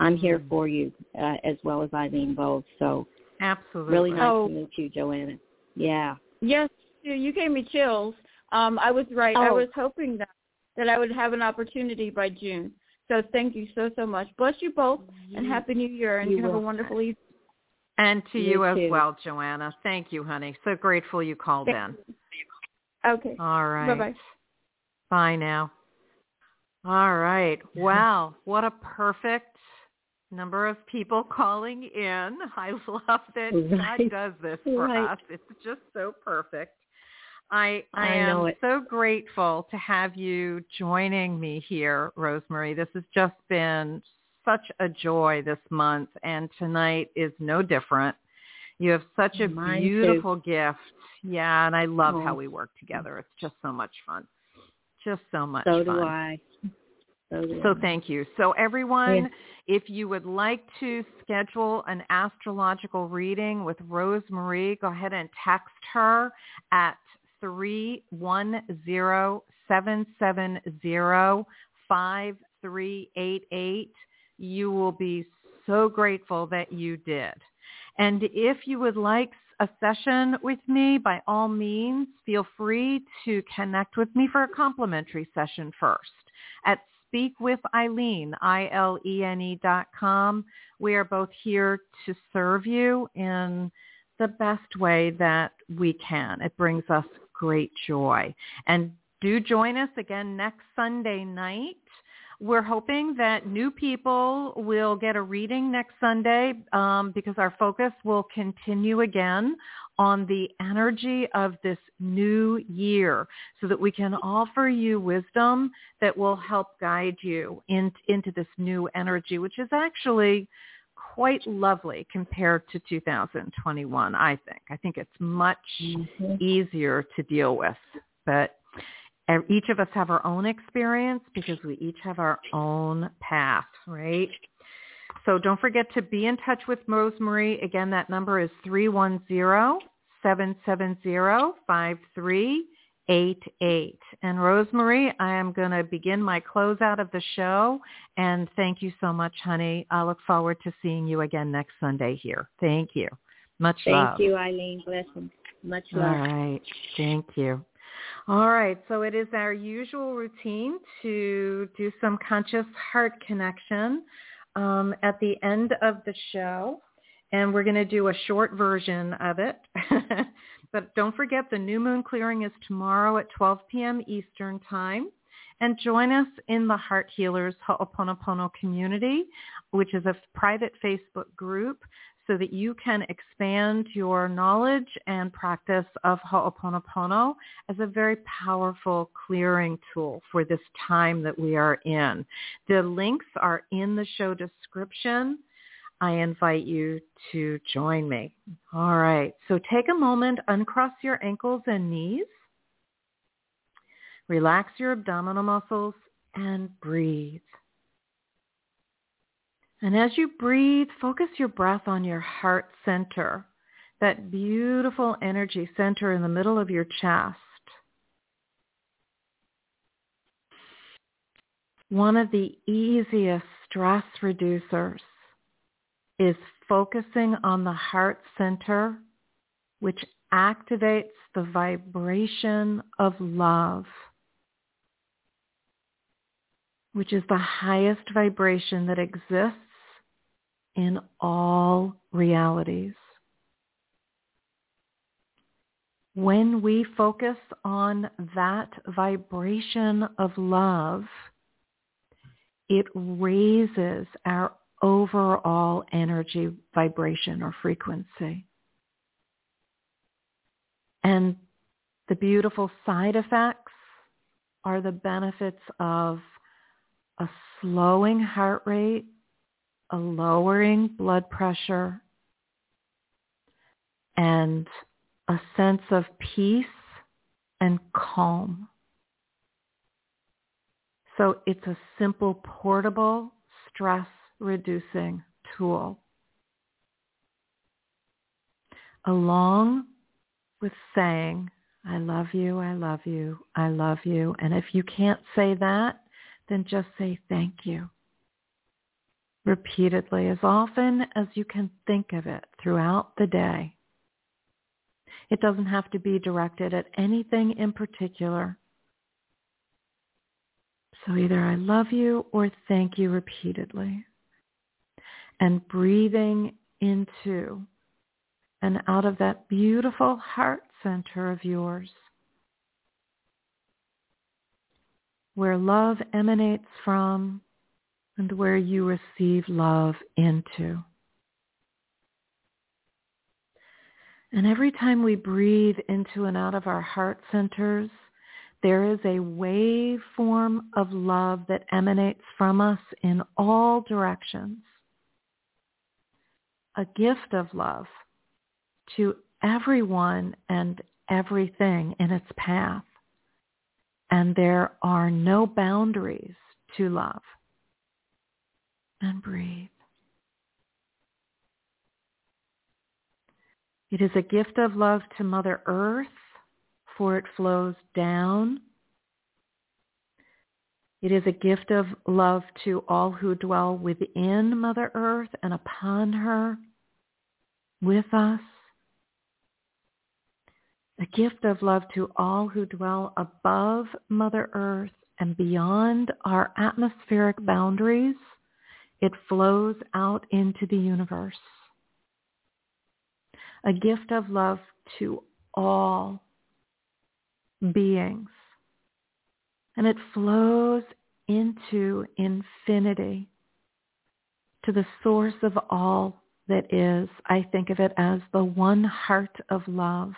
I'm here Mm. for you, uh, as well as Ilene both. So Absolutely. really nice Oh. to meet you, Joanna. Yeah. Yes, you you gave me chills. Um, I was right. I Oh. was hoping that that I would have an opportunity by June. So thank you so so much. Bless you both, and happy New Year, and You you have a wonderful evening. And to You you, as too. well, Joanna. Thank you, honey. So grateful you called in. Okay. All right. Bye bye. Bye now. All right. Wow. What a perfect number of people calling in. I love that God Right. does this for Right. us. It's just so perfect. I I, I am so grateful to have you joining me here, Rose Marie. This has just been such a joy this month and tonight is no different. You have such a Mine too. beautiful gift. Yeah, and I love Oh. how we work together. It's just so much fun. Just so much So fun. do I. So do So I. thank you. So everyone, Yeah. if you would like to schedule an astrological reading with Rose Marie, go ahead and text her at three one zero seven seven zero five three eight eight. You will be so grateful that you did. And if you would like a session with me, by all means, feel free to connect with me for a complimentary session first at Speak I-L-E-N-E dot com. We are both here to serve you in the best way that we can. It brings us great joy. And do join us again next Sunday night. We're hoping that new people will get a reading next Sunday um, because our focus will continue again on the energy of this new year so that we can offer you wisdom that will help guide you in, into this new energy, which is actually quite lovely compared to 2021, I think. I think it's much mm-hmm. easier to deal with. But each of us have our own experience because we each have our own path, right? So don't forget to be in touch with Rose Marie. Again, that number is 310-770-5388. And Rose Marie, I am going to begin my closeout of the show. And thank you so much, honey. I look forward to seeing you again next Sunday here. Thank you. Much thank love. Thank you, Ilene. Blessings. Much love. All right. Thank you. All right, so it is our usual routine to do some conscious heart connection um, at the end of the show, and we're going to do a short version of it. but don't forget the new moon clearing is tomorrow at 12 p.m. Eastern Time. And join us in the Heart Healers Ho'oponopono community, which is a private Facebook group so that you can expand your knowledge and practice of Ho'oponopono as a very powerful clearing tool for this time that we are in. The links are in the show description. I invite you to join me. All right. So take a moment, uncross your ankles and knees. Relax your abdominal muscles and breathe. And as you breathe, focus your breath on your heart center, that beautiful energy center in the middle of your chest. One of the easiest stress reducers is focusing on the heart center, which activates the vibration of love which is the highest vibration that exists in all realities. When we focus on that vibration of love, it raises our overall energy vibration or frequency. And the beautiful side effects are the benefits of a slowing heart rate, a lowering blood pressure, and a sense of peace and calm. So it's a simple, portable, stress-reducing tool. Along with saying, I love you, I love you, I love you. And if you can't say that, then just say thank you repeatedly as often as you can think of it throughout the day. It doesn't have to be directed at anything in particular. So either I love you or thank you repeatedly. And breathing into and out of that beautiful heart center of yours where love emanates from and where you receive love into. And every time we breathe into and out of our heart centers, there is a waveform of love that emanates from us in all directions. A gift of love to everyone and everything in its path. And there are no boundaries to love. And breathe. It is a gift of love to Mother Earth, for it flows down. It is a gift of love to all who dwell within Mother Earth and upon her, with us a gift of love to all who dwell above Mother Earth and beyond our atmospheric boundaries. It flows out into the universe. A gift of love to all beings. And it flows into infinity, to the source of all that is, I think of it as the one heart of love.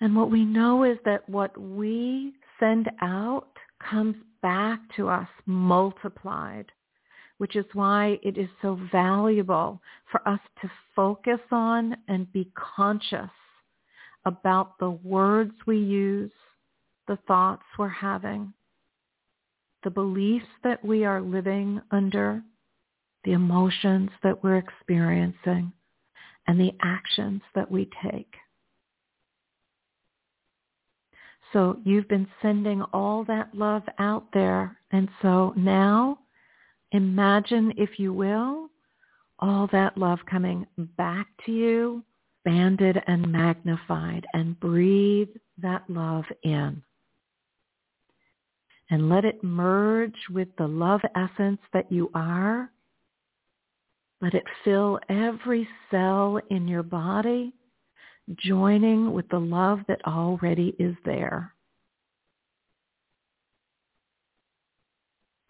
And what we know is that what we send out comes back to us multiplied, which is why it is so valuable for us to focus on and be conscious about the words we use, the thoughts we're having, the beliefs that we are living under, the emotions that we're experiencing, and the actions that we take. So you've been sending all that love out there. And so now imagine, if you will, all that love coming back to you, banded and magnified, and breathe that love in and let it merge with the love essence that you are. Let it fill every cell in your body, joining with the love that already is there.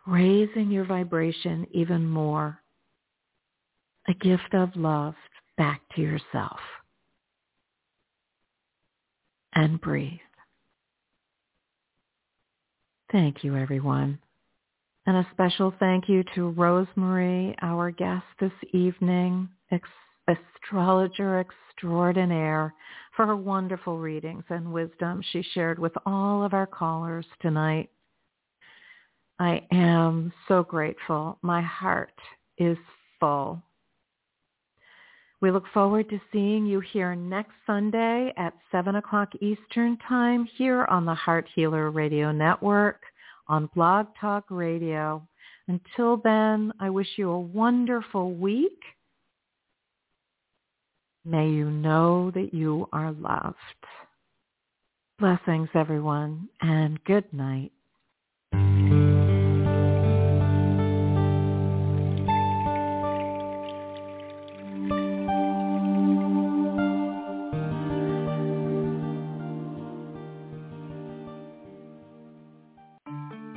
Raising your vibration even more. A gift of love back to yourself. And breathe. Thank you, everyone. And a special thank you to Rose Marie, our guest this evening, ex- astrologer extraordinaire, for her wonderful readings and wisdom she shared with all of our callers tonight. I am so grateful. My heart is full. We look forward to seeing you here next Sunday at 7 o'clock Eastern Time here on the Heart Healer Radio Network on Blog Talk Radio. Until then, I wish you a wonderful week. May you know that you are loved. Blessings, everyone, and good night.